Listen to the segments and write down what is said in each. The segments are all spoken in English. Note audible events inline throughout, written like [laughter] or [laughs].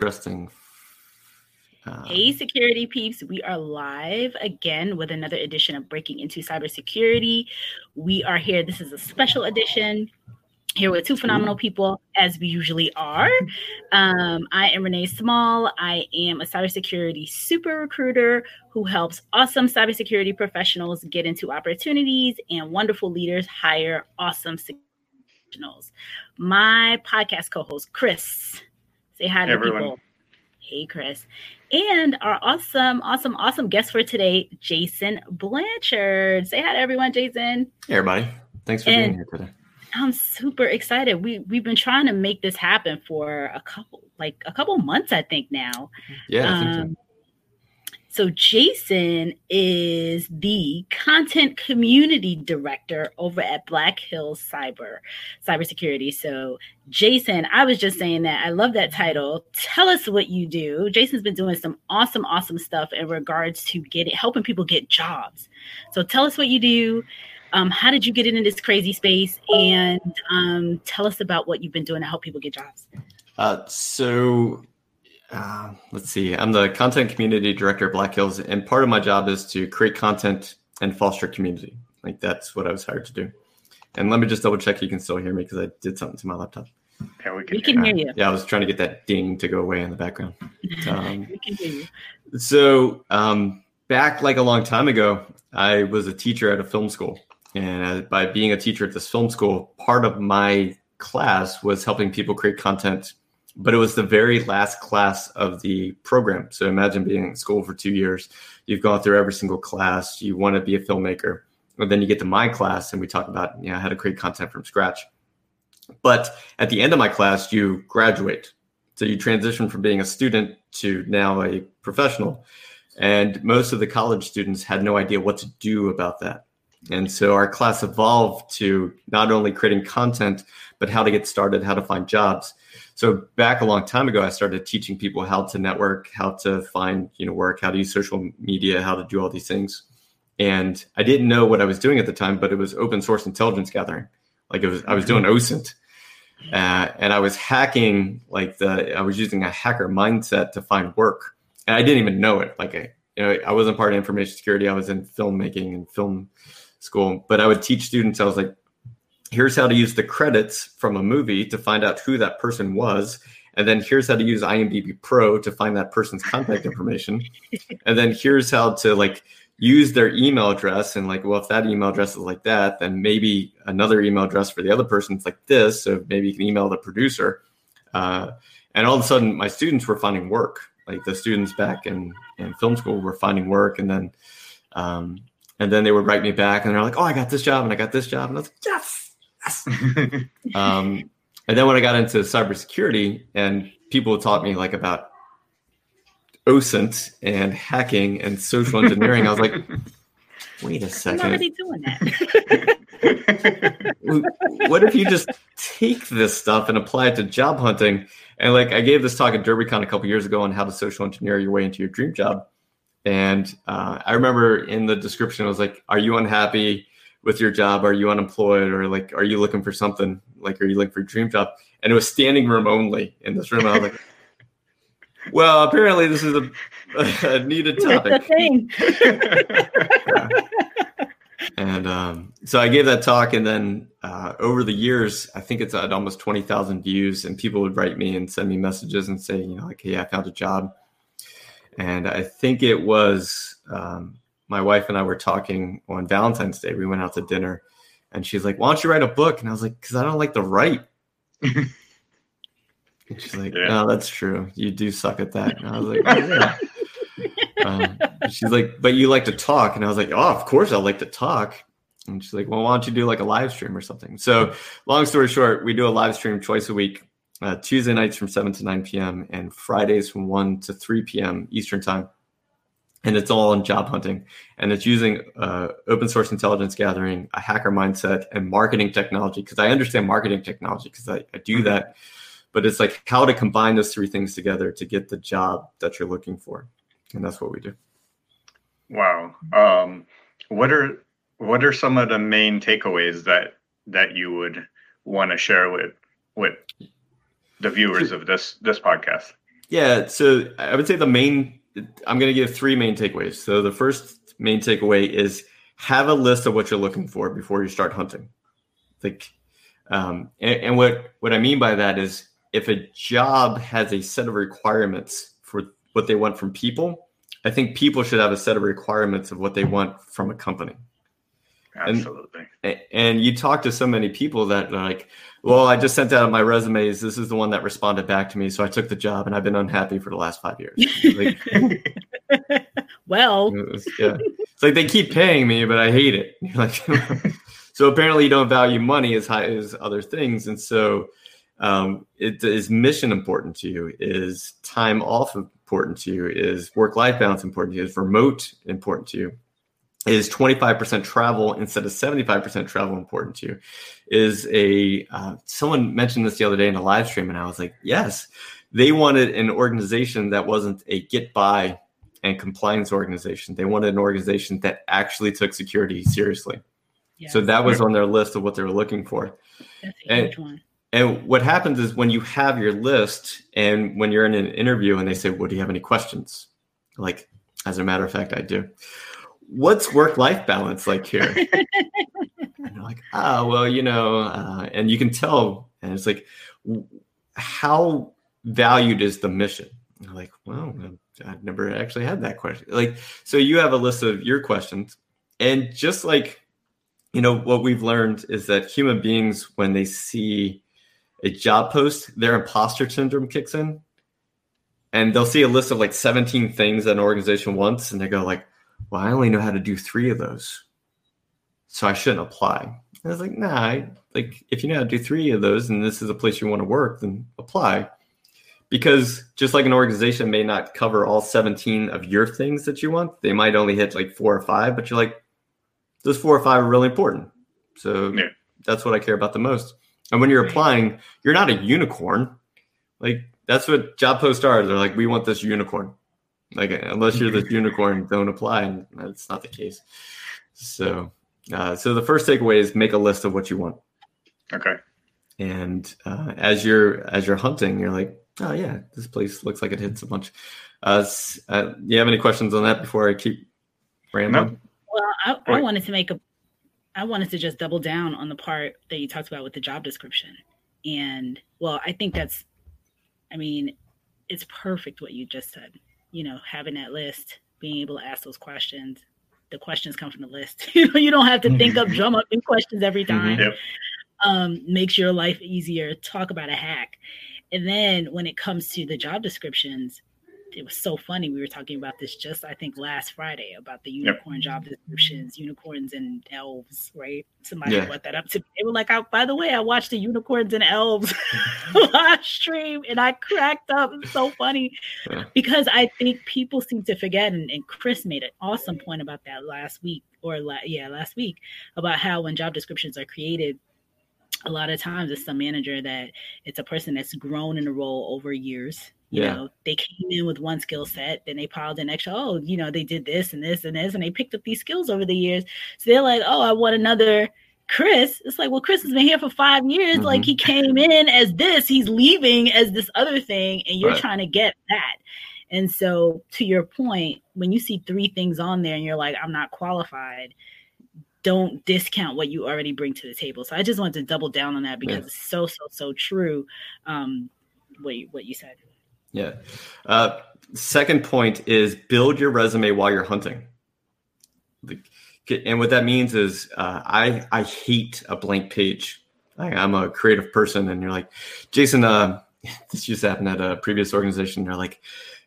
interesting. Um, hey, security peeps, we are live again with another edition of Breaking into Cybersecurity. We are here. This is a special edition here with two phenomenal people, as we usually are. Um, I am Renee Small. I am a cybersecurity super recruiter who helps awesome cybersecurity professionals get into opportunities and wonderful leaders hire awesome professionals. My podcast co host, Chris. Say hi to everyone. people. Hey, Chris. And our awesome, awesome, awesome guest for today, Jason Blanchard. Say hi to everyone, Jason. Hey, everybody. Thanks for and being here today. I'm super excited. We we've been trying to make this happen for a couple like a couple months, I think now. Yeah, I think so. Um, So Jason is the content community director over at Black Hills Cyber Cybersecurity. So Jason, I was just saying that I love that title. Tell us what you do. Jason's been doing some awesome, awesome stuff in regards to getting helping people get jobs. So tell us what you do. Um, how did you get into this crazy space? And um, tell us about what you've been doing to help people get jobs. Uh, so uh, let's see. I'm the content community director at Black Hills, and part of my job is to create content and foster community. Like that's what I was hired to do. And let me just double check you can still hear me because I did something to my laptop. Yeah, we can, we can hear you. Yeah, I was trying to get that ding to go away in the background. [laughs] Um, we can hear you. So um, back like a long time ago, I was a teacher at a film school, and uh, by being a teacher at this film school, part of my class was helping people create content but it was the very last class of the program. So imagine being in school for two years. You've gone through every single class. You want to be a filmmaker. And then you get to my class and we talk about you know, how to create content from scratch. But at the end of my class, you graduate. So you transition from being a student to now a professional. And most of the college students had no idea what to do about that. And so our class evolved to not only creating content, but how to get started, how to find jobs. So back a long time ago, I started teaching people how to network, how to find you know work, how to use social media, how to do all these things. And I didn't know what I was doing at the time, but it was open source intelligence gathering. Like it was, I was doing mm-hmm. OSINT, uh, and I was hacking. Like the, I was using a hacker mindset to find work, and I didn't even know it. Like I, you know, I wasn't part of information security. I was in filmmaking and film school, but I would teach students. I was like, here's how to use the credits from a movie to find out who that person was and then here's how to use imdb pro to find that person's contact information [laughs] and then here's how to like use their email address and like well if that email address is like that then maybe another email address for the other person is like this so maybe you can email the producer. Uh, and all of a sudden my students were finding work. Like the students back in, in film school were finding work and then um, and then they would write me back and they're like oh i got this job and i got this job and i was like yes [laughs] [laughs] um, and then when I got into cybersecurity and people taught me like about OSINT and hacking and social [laughs] engineering, I was like, wait a second. I'm already doing that. what if you just take this stuff and apply it to job hunting? And like I gave this talk at DerbyCon a couple years ago on how to social engineer your way into your dream job. And uh, I remember in the description, I was like, "Are you unhappy with your job? Are you unemployed or like are you looking for something? Like are you looking for a dream job? And it was standing room only in this room. I was like, [laughs] well, apparently this is a, [laughs] a needed topic. yeah. [laughs] And um, so I gave that talk, and then uh, over the years, I think it's at almost twenty thousand views, and people would write me and send me messages and say, you know, like, "Hey, I found a job," and I think it was um, my wife and I were talking on Valentine's Day. We went out to dinner, and she's like, "Why don't you write a book?" And I was like, "Because I don't like to write." [laughs] and she's like, yeah. "No, that's true. You do suck at that." And I was like, oh, yeah. [laughs] um, she's like, "But you like to talk," and I was like, "Oh, of course I like to talk." And she's like, "Well, why don't you do like a live stream or something?" So, long story short, we do a live stream twice a week. Uh, Tuesday nights from 7 to 9 p.m. and Fridays from 1 to 3 p.m. Eastern Time and it's all on job hunting. And it's using uh, open source intelligence gathering a hacker mindset and marketing technology because i understand marketing technology because I, I, do mm-hmm. that. But it's like how to combine those three things together to get the job that you're looking for. And that's what we do. Wow. Um, what are what are some of the main takeaways that that you would want to share with with the viewers of this this podcast? Yeah, so I would say the main. I'm going to give three main takeaways. So the first main takeaway is have a list of what you're looking for before you start hunting. Like, um, and, and what what I mean by that is if a job has a set of requirements for what they want from people, I think people should have a set of requirements of what they want from a company. Absolutely. And, and you talk to so many people that like, well, I just sent out my resumes. This is the one that responded back to me, so I took the job, and I've been unhappy for the last five years. Like, [laughs] well, it was, yeah, it's like they keep paying me, but I hate it. [laughs] Like, [laughs] so apparently you don't value money as high as other things, and so um, it is mission important to you? Is time off important to you? Is work life balance important to you? Is remote important to you? Is 25% travel instead of 75% travel important to you? Is a uh, someone mentioned this the other day in a live stream, and I was like, yes, they wanted an organization that wasn't a get by and compliance organization. They wanted an organization that actually took security seriously. So that was on their list of what they were looking for. That's a and, huge one. And what happens is when you have your list and when you're in an interview and they say, Well, do you have any questions? Like, as a matter of fact, I do. What's work life balance like here? [laughs] and you're like, Oh, well, you know, uh, and you can tell, and it's like, How valued is the mission? And like, Well, I've never actually had that question. Like, so you have a list of your questions, and just like, you know, what we've learned is that human beings, when they see a job post, their imposter syndrome kicks in. And they'll see a list of like 17 things that an organization wants, and they go like, "Well, I only know how to do three of those, so I shouldn't apply." And I was like, "Nah, I, like if you know how to do three of those, and this is a place you want to work, then apply." Because just like an organization may not cover all 17 of your things that you want, they might only hit like four or five, but you're like, those four or five are really important. So yeah. that's what I care about the most. And when you're applying, you're not a unicorn. Like that's what job posts are. They're like, we want this unicorn. Like unless you're this [laughs] unicorn, don't apply. And that's not the case. So, uh, so the first takeaway is make a list of what you want. Okay. And uh, as you're as you're hunting, you're like, oh yeah, this place looks like it hits a bunch. Uh, uh, you have any questions on that before I keep rambling? No. Well, I, I wanted to make a I wanted to just double down on the part that you talked about with the job description. And well, I think that's, I mean, it's perfect what you just said. You know, having that list, being able to ask those questions. The questions come from the list. [laughs] you know, you don't have to think up, drum up new questions every mm-hmm. time. Yep. Um, makes your life easier. Talk about a hack. And then when it comes to the job descriptions, it was so funny. We were talking about this just I think last Friday about the unicorn yep. job descriptions, unicorns and elves, right? Somebody yeah. brought that up to me. They were like, I, by the way, I watched the unicorns and elves [laughs] [laughs] live stream and I cracked up. It's so funny yeah. because I think people seem to forget. And, and, Chris made an awesome point about that last week or la- yeah, last week about how when job descriptions are created, a lot of times it's the manager that it's a person that's grown in the role over years you yeah. know, they came in with one skill set, then they piled in extra. Oh, you know, they did this and this and this, and they picked up these skills over the years. So they're like, oh, I want another Chris. It's like, well, Chris has been here for five years. Mm-hmm. Like he came in as this, he's leaving as this other thing, and you're right. trying to get that. And so, to your point, when you see three things on there and you're like, I'm not qualified, don't discount what you already bring to the table. So I just wanted to double down on that because yeah. it's so, so, so true. Um, what you, what you said. Yeah. Uh, second point is build your resume while you're hunting. And what that means is uh, I I hate a blank page. I, am a creative person, and you're like, Jason. Uh, [laughs] this used to happen at a previous organization. They're like,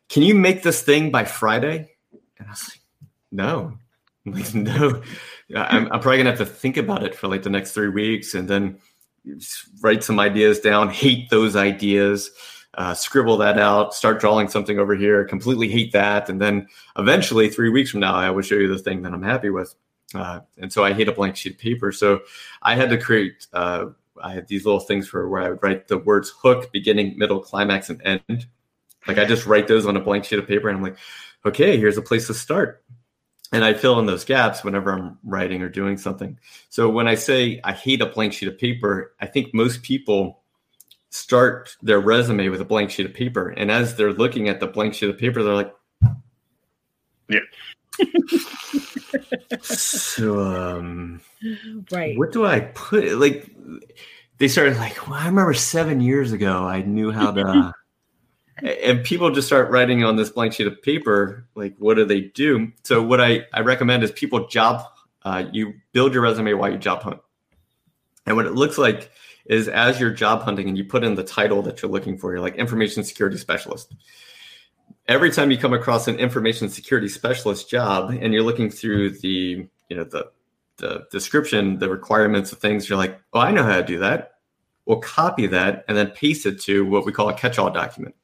"Can you make this thing by Friday?" And I was like, "No, [laughs] I'm like, no. I'm, I'm probably gonna have to think about it for like the next three weeks, and then write some ideas down. Hate those ideas." Uh, scribble that out, start drawing something over here, completely hate that. And then eventually, three weeks from now, I will show you the thing that I'm happy with. Uh, and so I hate a blank sheet of paper. So I had to create, uh, I had these little things for where I would write the words hook, beginning, middle, climax, and end. Like I just write those on a blank sheet of paper and I'm like, okay, here's a place to start. And I fill in those gaps whenever I'm writing or doing something. So when I say I hate a blank sheet of paper, I think most people start their resume with a blank sheet of paper. And as they're looking at the blank sheet of paper, they're like, yeah. so, um, right. What do I put? Like, they started like, well, I remember seven years ago, I knew how to. [laughs] and people just start writing on this blank sheet of paper like what do they do so what i, I recommend is people job uh, you build your resume while you job hunt and what it looks like is as you're job hunting and you put in the title that you're looking for, you're like information security specialist. Every time you come across an information security specialist job and you're looking through the, you know, the the description, the requirements of things, you're like, oh, I know how to do that. We'll copy that and then paste it to what we call a catch-all document.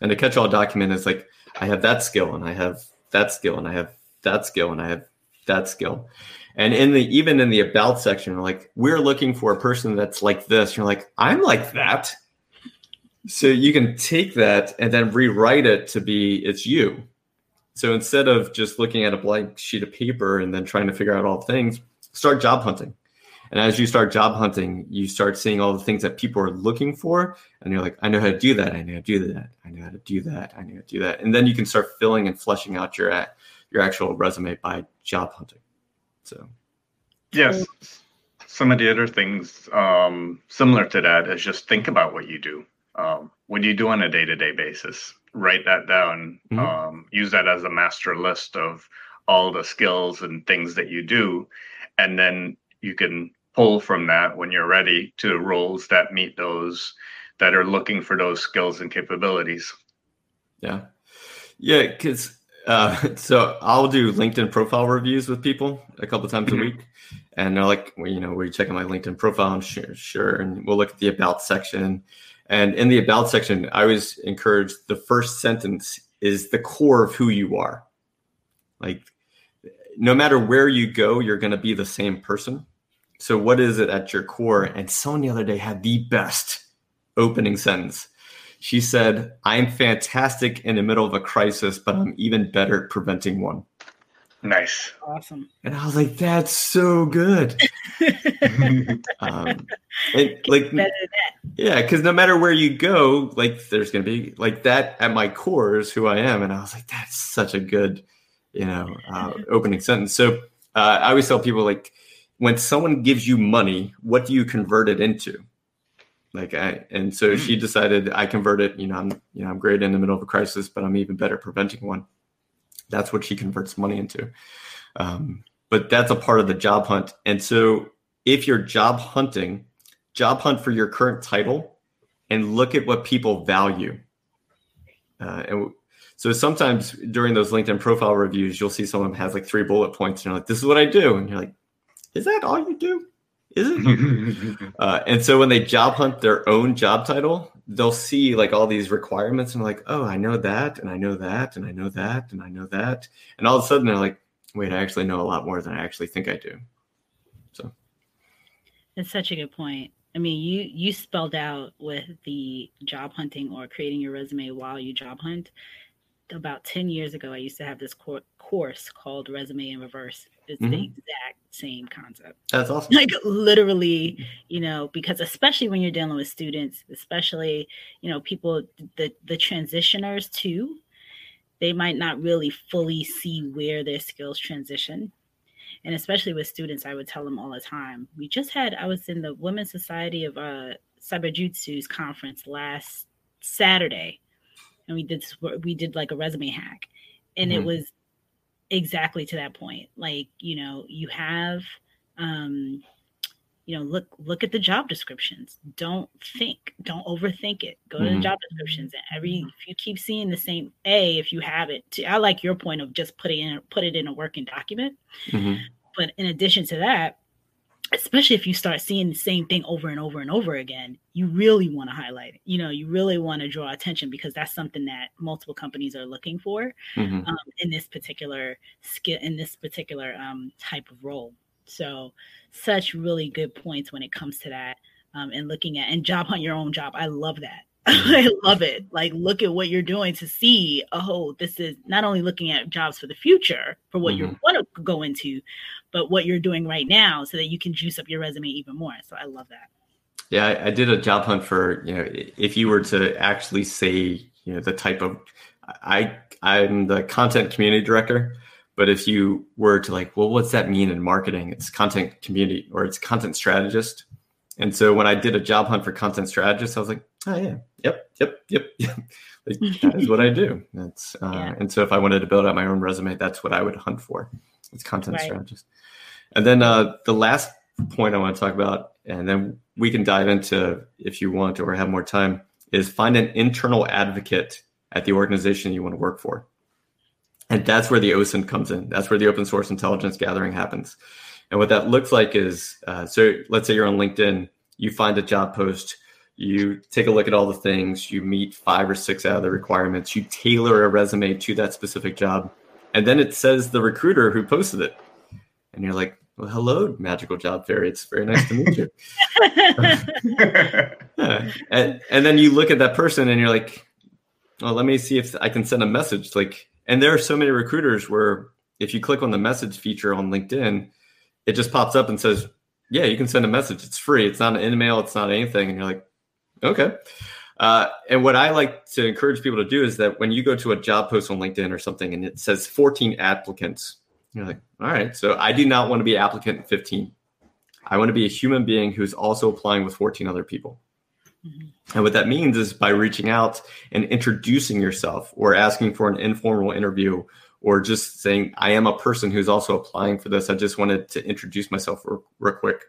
And a catch-all document is like, I have that skill and I have that skill and I have that skill and I have that skill. And in the even in the about section, like we're looking for a person that's like this. You're like, I'm like that. So you can take that and then rewrite it to be it's you. So instead of just looking at a blank sheet of paper and then trying to figure out all things, start job hunting. And as you start job hunting, you start seeing all the things that people are looking for. And you're like, I know how to do that. I know how to do that. I know how to do that. I know how to do that. And then you can start filling and fleshing out your, your actual resume by job hunting. So, yes, some of the other things um, similar to that is just think about what you do. Um, what do you do on a day to day basis? Write that down. Mm-hmm. Um, use that as a master list of all the skills and things that you do. And then you can pull from that when you're ready to roles that meet those that are looking for those skills and capabilities. Yeah. Yeah. Because uh, [laughs] so I'll do LinkedIn profile reviews with people a couple times a mm-hmm. week, and they're like, well, you know, we're checking my LinkedIn profile. And sure, sure, and we'll look at the about section. And in the about section, I always encourage the first sentence is the core of who you are. Like, no matter where you go, you're going to be the same person. So, what is it at your core? And someone the other day had the best opening sentence she said, I'm fantastic in the middle of a crisis, but I'm even better at preventing one. Nice. Awesome. And I was like, that's so good. [laughs] um, and like, yeah, because no matter where you go, like, there's going to be like that at my core is who I am. And I was like, that's such a good, you know, uh, [laughs] opening sentence. So uh, I always tell people, like, when someone gives you money, what do you convert it into? Like I, and so she hmm. decided I converted. You know, I'm you know I'm great in the middle of a crisis, but I'm even better preventing one. That's what she converts money into. Um, but that's a part of the job hunt. And so if you're job hunting, job hunt for your current title, and look at what people value. Uh, and so sometimes during those LinkedIn profile reviews, you'll see someone has like three bullet points, and you're like, "This is what I do," and you're like, "Is that all you do?" Is it? [laughs] uh, and so when they job hunt their own job title, they'll see like all these requirements and like, oh, I know that, and I know that, and I know that, and I know that, and all of a sudden they're like, wait, I actually know a lot more than I actually think I do. So, it's such a good point. I mean, you you spelled out with the job hunting or creating your resume while you job hunt. About ten years ago, I used to have this cor- course called Resume in Reverse it's mm-hmm. the exact same concept. That's awesome. [laughs] Like literally, you know, because especially when you're dealing with students, especially, you know, people the the transitioners too, they might not really fully see where their skills transition. And especially with students, I would tell them all the time. We just had I was in the Women's Society of uh Cyberjutsu's conference last Saturday, and we did we did like a resume hack, and mm-hmm. it was exactly to that point like you know you have um you know look look at the job descriptions don't think don't overthink it go mm-hmm. to the mm-hmm. job descriptions and every if you keep seeing the same a if you have it to, i like your point of just putting in put it in a working document mm-hmm. but in addition to that especially if you start seeing the same thing over and over and over again, you really want to highlight it. You know, you really want to draw attention because that's something that multiple companies are looking for mm-hmm. um, in this particular skill, in this particular um, type of role. So, such really good points when it comes to that um, and looking at and job hunt your own job. I love that. [laughs] I love it. Like, look at what you're doing to see, oh, this is not only looking at jobs for the future for what mm-hmm. you want to go into, but what you're doing right now so that you can juice up your resume even more. So I love that. Yeah, I, I, did a job hunt for you know if you were to actually say you know the type of I I'm the content community director, but if you were to like, well, what's that mean in marketing? It's content community or it's content strategist. And so when I did a job hunt for content strategist, I was like, oh yeah, yep, yep, yep, [laughs] yep. like, that is what I do. [laughs] That's uh, yeah. and so if I wanted to build out my own resume, that's what I would hunt for. It's content right. strategist. And then uh, the last point I want to talk about, and then we can dive into if you want or have more time, is find an internal advocate at the organization you want to work for. And that's where the OSINT comes in. That's where the open source intelligence gathering happens. And what that looks like is uh, so let's say you're on LinkedIn, you find a job post, you take a look at all the things, you meet five or six out of the requirements, you tailor a resume to that specific job, and then it says the recruiter who posted it. And you're like, well, hello, magical job fairy. It's very nice to meet you. [laughs] [laughs] yeah. and, and then you look at that person and you're like, well, let me see if I can send a message. Like, and there are so many recruiters where if you click on the message feature on LinkedIn, it just pops up and says, yeah, you can send a message. It's free. It's not an email. It's not anything. And you're like, okay. Uh, and what I like to encourage people to do is that when you go to a job post on LinkedIn or something and it says 14 applicants, you're like, all right, so I do not want to be applicant 15. I want to be a human being who's also applying with 14 other people. Mm-hmm. And what that means is by reaching out and introducing yourself or asking for an informal interview or just saying, I am a person who's also applying for this. I just wanted to introduce myself real, real quick.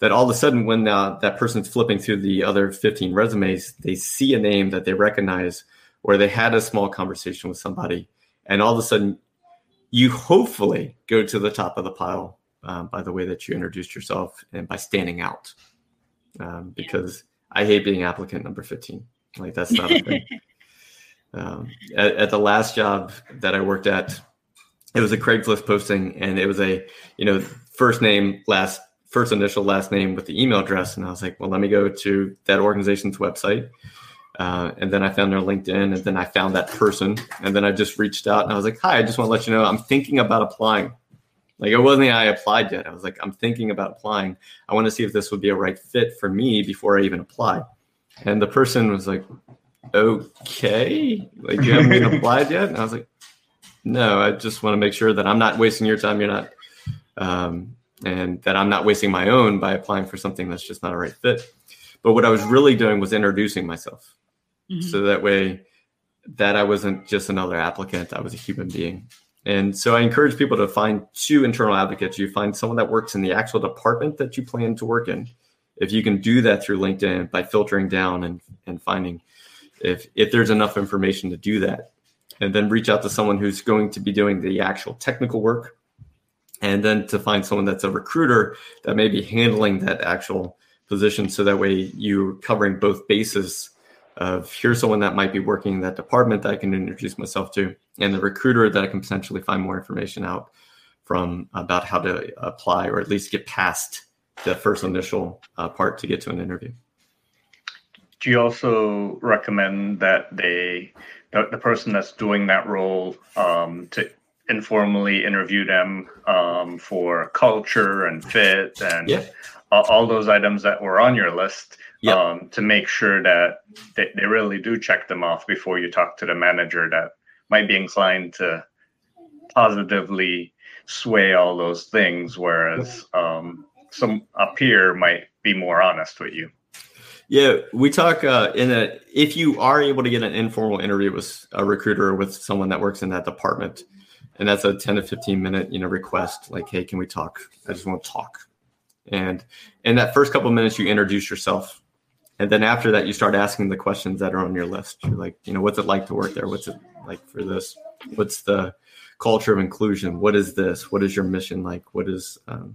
That all of a sudden, when uh, that person's flipping through the other 15 resumes, they see a name that they recognize or they had a small conversation with somebody. And all of a sudden, you hopefully go to the top of the pile um, by the way that you introduced yourself and by standing out. Um, because I hate being applicant number 15. Like that's not a thing. [laughs] um, at, at, the last job that I worked at, it was a Craigslist posting and it was a, you know, first name, last, first initial, last name with the email address. And I was like, well, let me go to that organization's website. Uh, and then I found their LinkedIn, and then I found that person, and then I just reached out and I was like, "Hi, I just want to let you know I'm thinking about applying." Like it wasn't I applied yet. I was like, I'm thinking about applying. I want to see if this would be a right fit for me before I even apply. And the person was like, okay, like you haven't even [laughs] applied yet. And I was like, no, I just want to make sure that I'm not wasting your time. You're not, um, and that I'm not wasting my own by applying for something that's just not a right fit. But what I was really doing was introducing myself. Mm-hmm. So that way that I wasn't just another applicant, I was a human being. And so I encourage people to find two internal advocates. You find someone that works in the actual department that you plan to work in. If you can do that through LinkedIn by filtering down and, and finding if if there's enough information to do that. And then reach out to someone who's going to be doing the actual technical work. And then to find someone that's a recruiter that may be handling that actual position so that way you're covering both bases of here's someone that might be working in that department that I can introduce myself to, and the recruiter that I can potentially find more information out from about how to apply or at least get past the first initial uh, part to get to an interview. Do you also recommend that they, the, the person that's doing that role, um, to informally interview them um, for culture and fit and yeah. all those items that were on your list? yep. um, to make sure that they, they really do check them off before you talk to the manager that might be inclined to positively sway all those things, whereas um, some a peer might be more honest with you. Yeah, we talk uh, in a if you are able to get an informal interview with a recruiter or with someone that works in that department, and that's a 10 to 15 minute you know request like hey can we talk? I just want to talk. And in that first couple minutes you introduce yourself and then after that you start asking the questions that are on your list. You're like you know what's it like to work there? What's it like for this? What's the culture of inclusion? What is this? What is your mission like? What is um,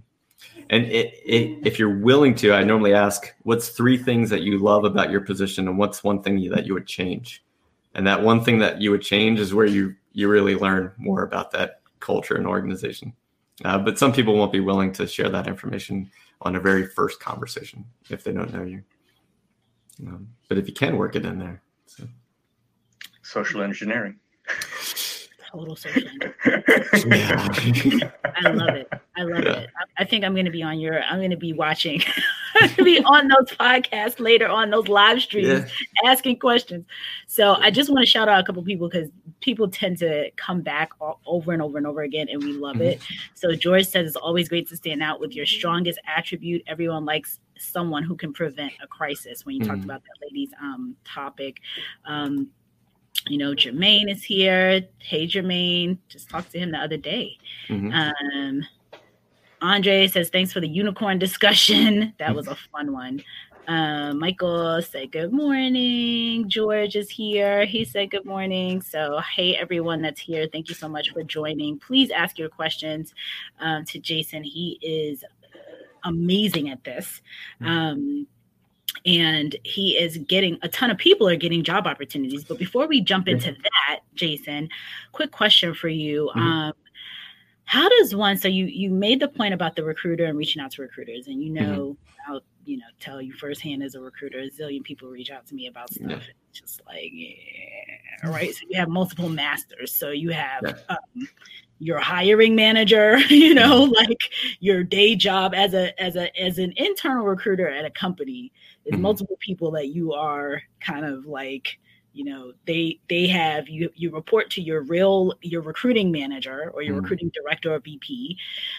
and it, it, if you're willing to i normally ask what's three things that you love about your position and what's one thing that you would change and that one thing that you would change is where you you really learn more about that culture and organization uh, but some people won't be willing to share that information on a very first conversation if they don't know you um, but if you can work it in there, so. social engineering. Total social. I love it. I love yeah. it. I, I, think I'm going to be on your. I'm going to be watching. [laughs] be on those podcasts later on those live streams yeah. asking questions. So I just want to shout out a couple people because people tend to come back over and over and over again, and we love it. Mm-hmm. So George says it's always great to stand out with your strongest attribute. Everyone likes someone who can prevent a crisis. When you mm-hmm. talked about that lady's um, topic. Um, you know, Jermaine is here. Hey, Jermaine, just talked to him the other day. Mm-hmm. Um, Andre says, thanks for the unicorn discussion. [laughs] That was a fun one. Uh, Michael said, good morning. George is here. He said, good morning. So, hey, everyone that's here. Thank you so much for joining. Please ask your questions um, to Jason. He is amazing at this. Mm-hmm. Um, and he is getting a ton of people are getting job opportunities. But before we jump into that, Jason, quick question for you. Mm-hmm. Um, how does one so you you made the point about the recruiter and reaching out to recruiters and you mm-hmm. know mm-hmm. i'll you know tell you firsthand as a recruiter a zillion people reach out to me about stuff yeah. it's just like yeah right so you have multiple masters so you have yeah. um, your hiring manager [laughs] you know mm-hmm. like your day job as a as a as an internal recruiter at a company mm-hmm. multiple people that you are kind of like you know they they have you you report to your real your recruiting manager or your mm. recruiting director or vp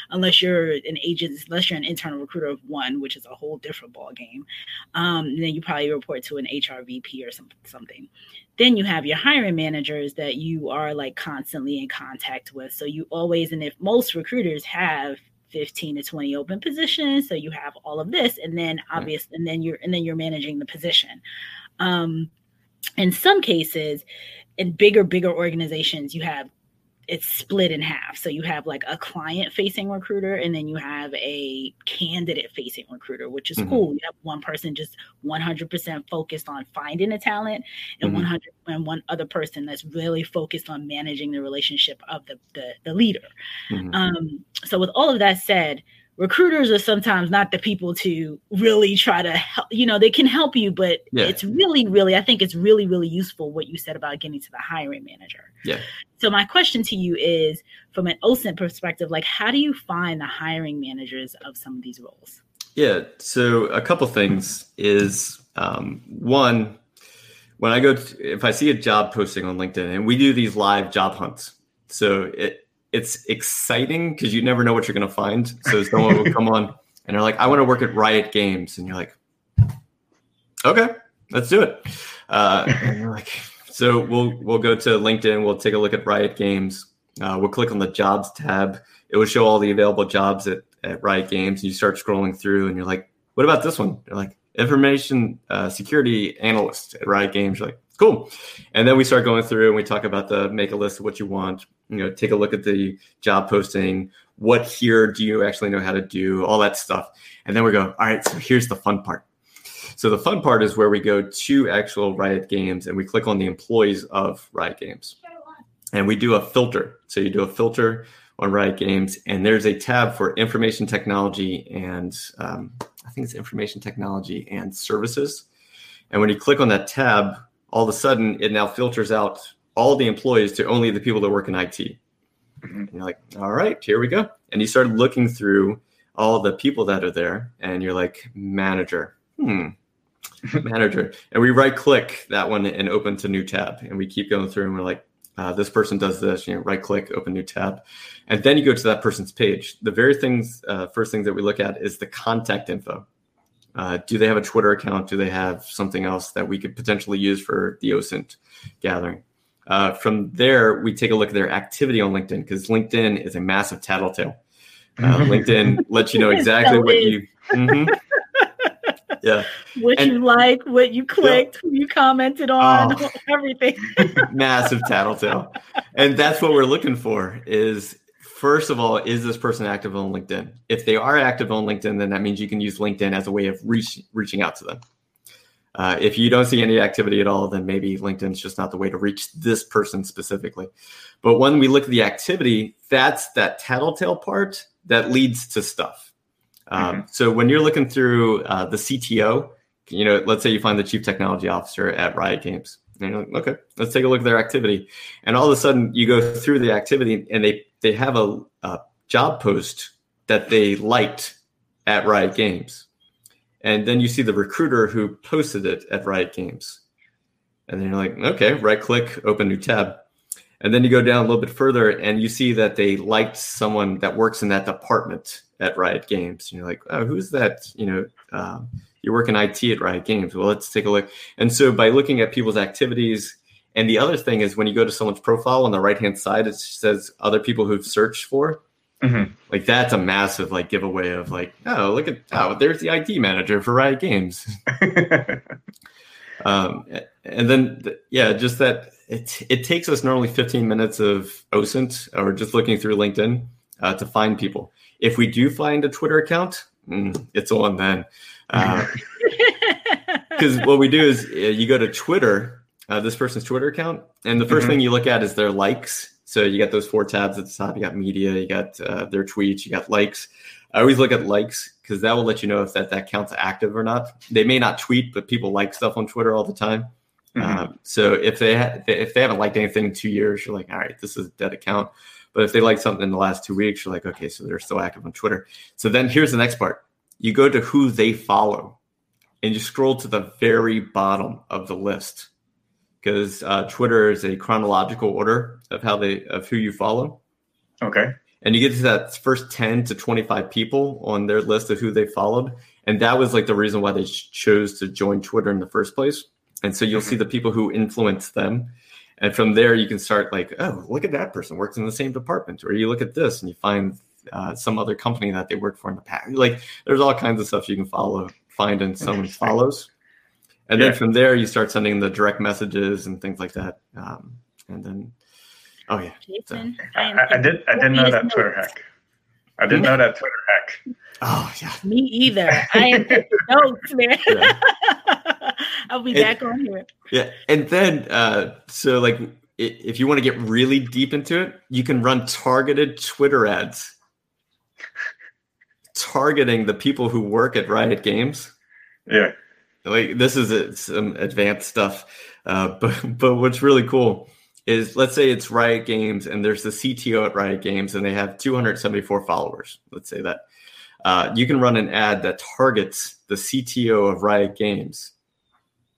unless you're an agent unless you're an internal recruiter of one which is a whole different ball game um, then you probably report to an hr vp or some, something then you have your hiring managers that you are like constantly in contact with so you always and if most recruiters have 15 to 20 open positions so you have all of this and then obviously and then you're and then you're managing the position. Um in some cases in bigger bigger organizations you have it's split in half so you have like a client facing recruiter and then you have a candidate facing recruiter which is mm-hmm. cool you have one person just 100% focused on finding a talent and mm-hmm. 100 and one other person that's really focused on managing the relationship of the the, the leader mm-hmm. um, so with all of that said recruiters are sometimes not the people to really try to help you know they can help you but yeah. it's really really i think it's really really useful what you said about getting to the hiring manager. Yeah. So my question to you is from an OSINT perspective like how do you find the hiring managers of some of these roles? Yeah so a couple things is um, one when i go to, if i see a job posting on linkedin and we do these live job hunts so it it's exciting because you never know what you're going to find. So someone will come on and they're like, I want to work at Riot Games. And you're like, okay, let's do it. Uh, and you're like, so we'll, we'll go to LinkedIn. We'll take a look at Riot Games. Uh, we'll click on the jobs tab. It will show all the available jobs at, at Riot Games. And you start scrolling through and you're like, what about this one? You're like, information uh, security analyst at Riot Games. You're like, cool. And then we start going through and we talk about the make a list of what you want, you know, take a look at the job posting. What here do you actually know how to do? All that stuff. And then we go, all right, so here's the fun part. So the fun part is where we go to actual Riot Games and we click on the employees of Riot Games. And we do a filter. So you do a filter on Riot Games, and there's a tab for information technology and um, I think it's information technology and services. And when you click on that tab, all of a sudden it now filters out all the employees to only the people that work in IT. Mm-hmm. And you're like, all right, here we go. And you start looking through all the people that are there, and you're like, manager, hmm, [laughs] manager. And we right click that one and open to new tab. And we keep going through, and we're like, uh, this person does this. You know, right click, open new tab, and then you go to that person's page. The very things, uh, first thing that we look at is the contact info. Uh, do they have a Twitter account? Do they have something else that we could potentially use for the OSINT gathering? Uh, from there, we take a look at their activity on LinkedIn because LinkedIn is a massive tattletale. Uh, [laughs] LinkedIn lets you know exactly what you. Mm-hmm. [laughs] Yeah. What and, you like, what you clicked, yeah. you commented on, oh, [laughs] everything. massive tattletale, and that's what we're looking for. Is first of all, is this person active on LinkedIn? If they are active on LinkedIn, then that means you can use LinkedIn as a way of reach, reaching out to them. Uh, if you don't see any activity at all, then maybe LinkedIn's just not the way to reach this person specifically. But when we look at the activity, that's that tattletale part that leads to stuff. Um, mm-hmm. So when you're looking through uh, the CTO, you know, let's say you find the chief technology officer at Riot Games. And you're like, okay, let's take a look at their activity. And all of a sudden, you go through the activity, and they they have a, a job post that they liked at Riot Games. and then you see the recruiter who posted it at Riot Games. And then you're like, okay, right click, open new tab. And then you go down a little bit further and you see that they liked someone that works in that department at Riot Games. And you're like, oh, who's that? You know, uh, you work in IT at Riot Games. Well, let's take a look. And so by looking at people's activities, and the other thing is when you go to someone's profile on the right hand side, it says other people who've searched for. Mm-hmm. Like that's a massive like giveaway of like, oh, look at oh, there's the IT manager for Riot Games. [laughs] um, and then yeah, just that it it takes us normally 15 minutes of OSINT or just looking through LinkedIn uh, to find people. If we do find a Twitter account, mm, it's on then. Because uh, [laughs] [laughs] what we do is uh, you go to Twitter, uh, this person's Twitter account, and the 1st mm-hmm. thing you look at is their likes. So you got those four tabs at the top. You got media, you got uh, their tweets, you got likes. I always look at likes because that will let you know if that that account's active or not. They may not tweet, but people like stuff on Twitter all the time. Mm-hmm. Um, so if they ha- if they haven't liked anything in two years, you're like, all right, this is a dead account. But if they like something in the last two weeks, you're like, okay, so they're still active on Twitter. So then here's the next part. You go to who they follow and you scroll to the very bottom of the list because uh, Twitter is a chronological order of how they of who you follow. Okay. And you get to that first 10 to 25 people on their list of who they followed. And that was like the reason why they chose to join Twitter in the first place. And so you'll mm-hmm. see the people who influence them and from there you can start like oh look at that person works in the same department or you look at this and you find uh, some other company that they worked for in the past like there's all kinds of stuff you can follow find and someone follows and yeah. then from there you start sending the direct messages and things like that um, and then oh yeah Jason, so. I, I, did i didn't know that twitter hack i didn't know that twitter hack oh yeah me either i am [laughs] notes man yeah. I'll be and, back on here. Yeah, and then uh, so like if you want to get really deep into it, you can run targeted Twitter ads targeting the people who work at Riot Games. Yeah, like this is a, some advanced stuff, uh, [laughs] but but what's really cool is let's say it's Riot Games and there's the CTO at Riot Games and they have 274 followers. Let's say that. Uh, you can run an ad that targets the CTO of Riot Games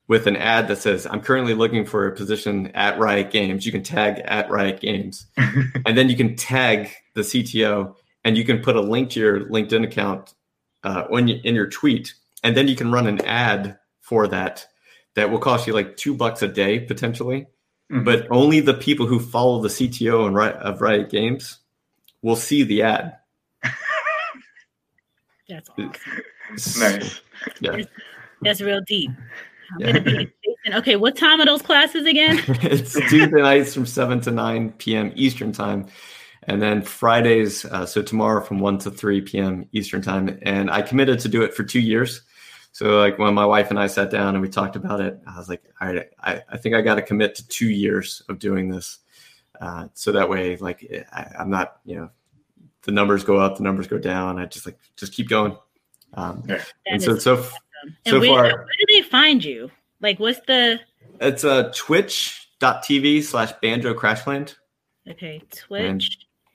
with an ad that says, I'm currently looking for a position at Riot Games. You can tag at Riot Games. [laughs] and then you can tag the CTO and you can put a link to your LinkedIn account uh, when you, in your tweet. And then you can run an ad for that that will cost you like two bucks a day potentially. Mm-hmm. But only the people who follow the CTO and of Riot Games will see the ad. [laughs] That's awesome. Nice. [laughs] Yeah. That's, that's real deep. [laughs] Okay, what time are those classes again? it's Tuesday nights from 7 to 9 p.m. Eastern time. And then Fridays, uh, so tomorrow from 1 to 3 p.m. Eastern time. And I committed to do it for two years. So like when my wife and I sat down and we talked about it, I was like, all right, I, I think I got to commit to two years of doing this. Uh, so that way, like I, I'm not, you know, the numbers go up, the numbers go down. I just like, just keep going. Um. And so, so and so where, far, where do they find you? Like, what's the? It's a uh, twitch.tv slash banjo crashland. Okay, Twitch. And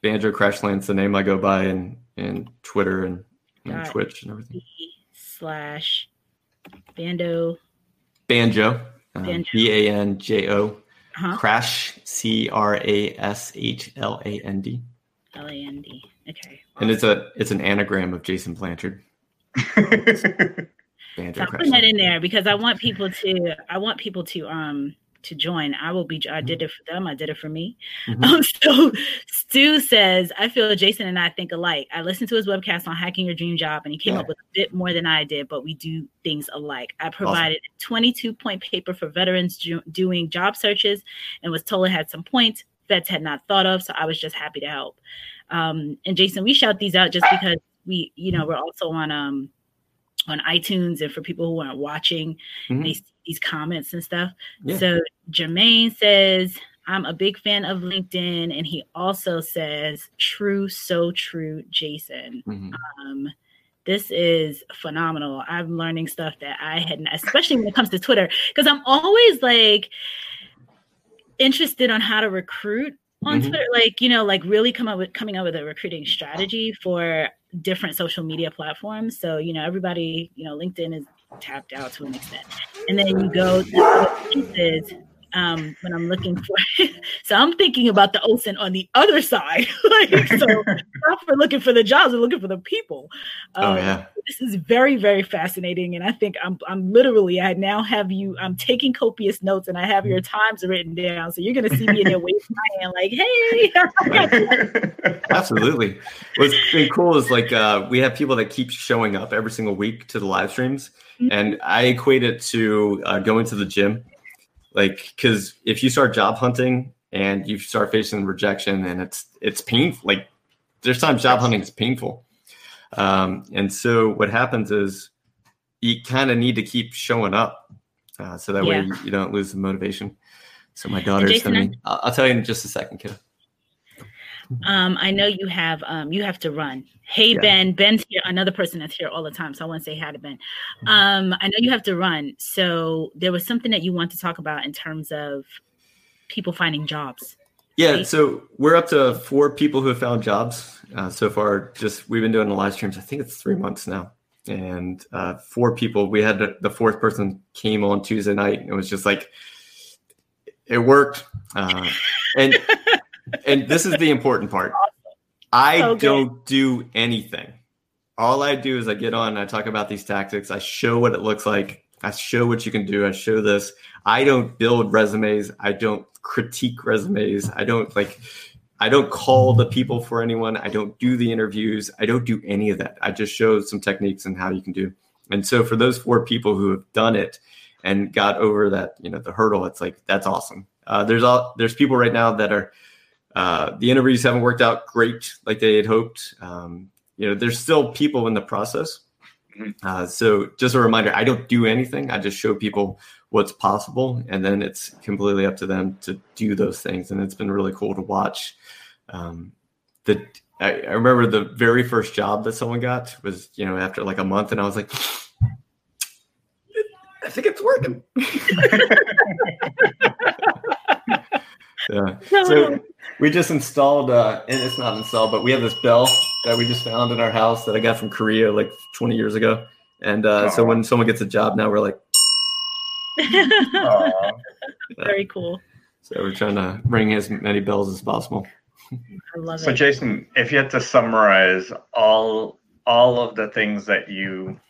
banjo crashland's the name I go by in, in Twitter and, and Twitch and everything. Slash bando. Banjo. Um, B A N J O. Uh-huh. Crash, C R A S H L A N D. L A N D. Okay. And it's a it's an anagram of Jason Blanchard. [laughs] Banjo so I'm putting that in there because I want people to I want people to um to join. I will be I did it for them, I did it for me. [laughs] Mm-hmm. Um so Stu says, I feel Jason and I think alike. I listened to his webcast on hacking your dream job and he came yeah. up with a bit more than I did, but we do things alike. I provided awesome. a 22 point paper for veterans ju- doing job searches and was told it had some points vets had not thought of, so I was just happy to help. Um and Jason, we shout these out just because we, you know, we're also on um on iTunes and for people who aren't watching, mm-hmm. they see these comments and stuff. Yeah. So Jermaine says, I'm a big fan of LinkedIn. And he also says, true, so true, Jason. Mm-hmm. Um, this is phenomenal. I'm learning stuff that I hadn't, especially when it comes to Twitter, because I'm always like interested on how to recruit on mm-hmm. Twitter. Like, you know, like really come up with coming up with a recruiting strategy for different social media platforms. So, you know, everybody, you know, LinkedIn is tapped out to an extent. And then you go to places um, when I'm looking for. [laughs] so I'm thinking about the OSINT on the other side. [laughs] like, so [laughs] not for looking for the jobs, we're looking for the people. Oh, um, oh yeah. This is very, very fascinating, and I think I'm, I'm literally. I now have you. I'm taking copious notes, and I have your times written down. So you're going to see me in there waving my hand, like, "Hey." Absolutely. What's been cool is like uh, we have people that keep showing up every single week to the live streams, mm-hmm. and I equate it to uh, going to the gym like because if you start job hunting and you start facing rejection and it's it's painful. Like there's times job hunting is painful. Um, and so what happens is you kind of need to keep showing up uh, so that yeah. way you, you, don't lose the motivation. So my daughter's coming I'll, I'll tell you in just a second kid um, I know you have um, you have to run. Hey yeah. Ben, Ben's here, another person that's here all the time. So I want to say hi to Ben. Um, I know you have to run. So there was something that you want to talk about in terms of people finding jobs. Yeah, so we're up to four people who have found jobs uh, so far. Just we've been doing the live streams. I think it's three months now, and uh, four people. We had the fourth person came on Tuesday night. And it was just like it worked, uh, and [laughs] and this is the important part. I okay. don't do anything. All I do is I get on, and I talk about these tactics, I show what it looks like, I show what you can do, I show this. I don't build resumes, I don't critique resumes, I don't like I don't call the people for anyone, I don't do the interviews, I don't do any of that. I just show some techniques and how you can do. And so for those four people who have done it and got over that, you know, the hurdle, it's like that's awesome. Uh, there's all there's people right now that are uh, the interviews haven't worked out great like they had hoped. Um, you know, there's still people in the process. Mm-hmm. Uh, so just a reminder, I don't do anything. I just show people what's possible, and then it's completely up to them to do those things. And it's been really cool to watch. Um, the I, I remember the very first job that someone got was you know after like a month, and I was like, I think it's working. [laughs] yeah. [laughs] So we just installed, uh, and it's not installed, but we have this bell that we just found in our house that I got from Korea like 20 years ago. And uh, so when someone gets a job now, we're like, [laughs] very cool. So we're trying to ring as many bells as possible. I love so it. So Jason, if you had to summarize all all of the things that you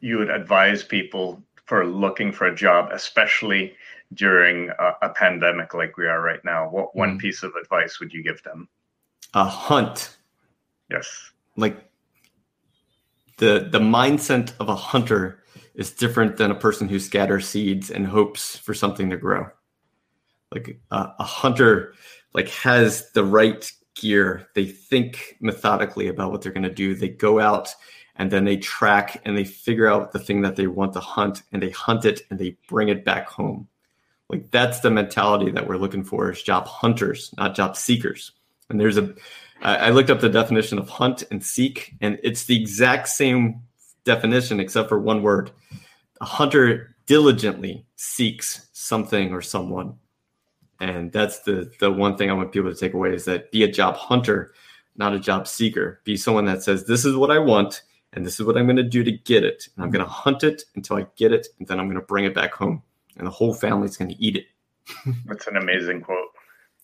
you would advise people for looking for a job, especially during a, a pandemic like we are right now, what one mm. piece of advice would you give them? A hunt. Yes. Like the the mindset of a hunter is different than a person who scatters seeds and hopes for something to grow. Like uh, a hunter like has the right gear. They think methodically about what they're going to do. They go out and then they track and they figure out the thing that they want to hunt and they hunt it and they bring it back home. Like that's the mentality that we're looking for as job hunters, not job seekers. And there's a, I looked up the definition of hunt and seek, and it's the exact same definition except for one word. A hunter diligently seeks something or someone. And that's the the one thing I want people to take away is that be a job hunter, not a job seeker. Be someone that says, This is what I want, and this is what I'm going to do to get it. And I'm going to hunt it until I get it, and then I'm going to bring it back home and the whole family's going to eat it. [laughs] That's an amazing quote.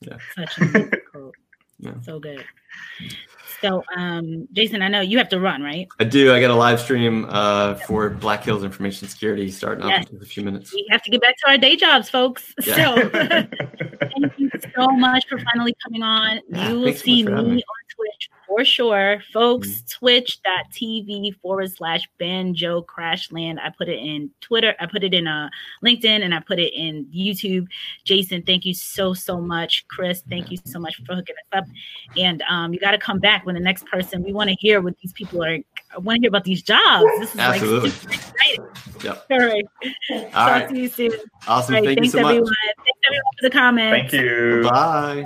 Yeah. Such a [laughs] quote. Yeah. So good. So, um, Jason, I know you have to run, right? I do. I got a live stream uh, for Black Hills Information Security starting yes. up in a few minutes. We have to get back to our day jobs, folks. [laughs] Yeah. So, thank you so much for finally coming on. Yeah, you will see me on Twitch for sure. Folks, mm-hmm. twitch.tv forward slash banjo crashland. I put it in Twitter, I put it in uh, LinkedIn, and I put it in YouTube. Jason, thank you so, so much. Chris, thank you so much for hooking us up. And um, you got to come back when the next person, we want to hear what these people are, I want to hear about these jobs. This is Absolutely. like exciting. Yep. All right. All Talk right. to you soon. Awesome. Right. Thank Thanks, you so everyone. much. Thanks, everyone, for the comments. Thank you. Bye.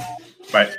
Bye.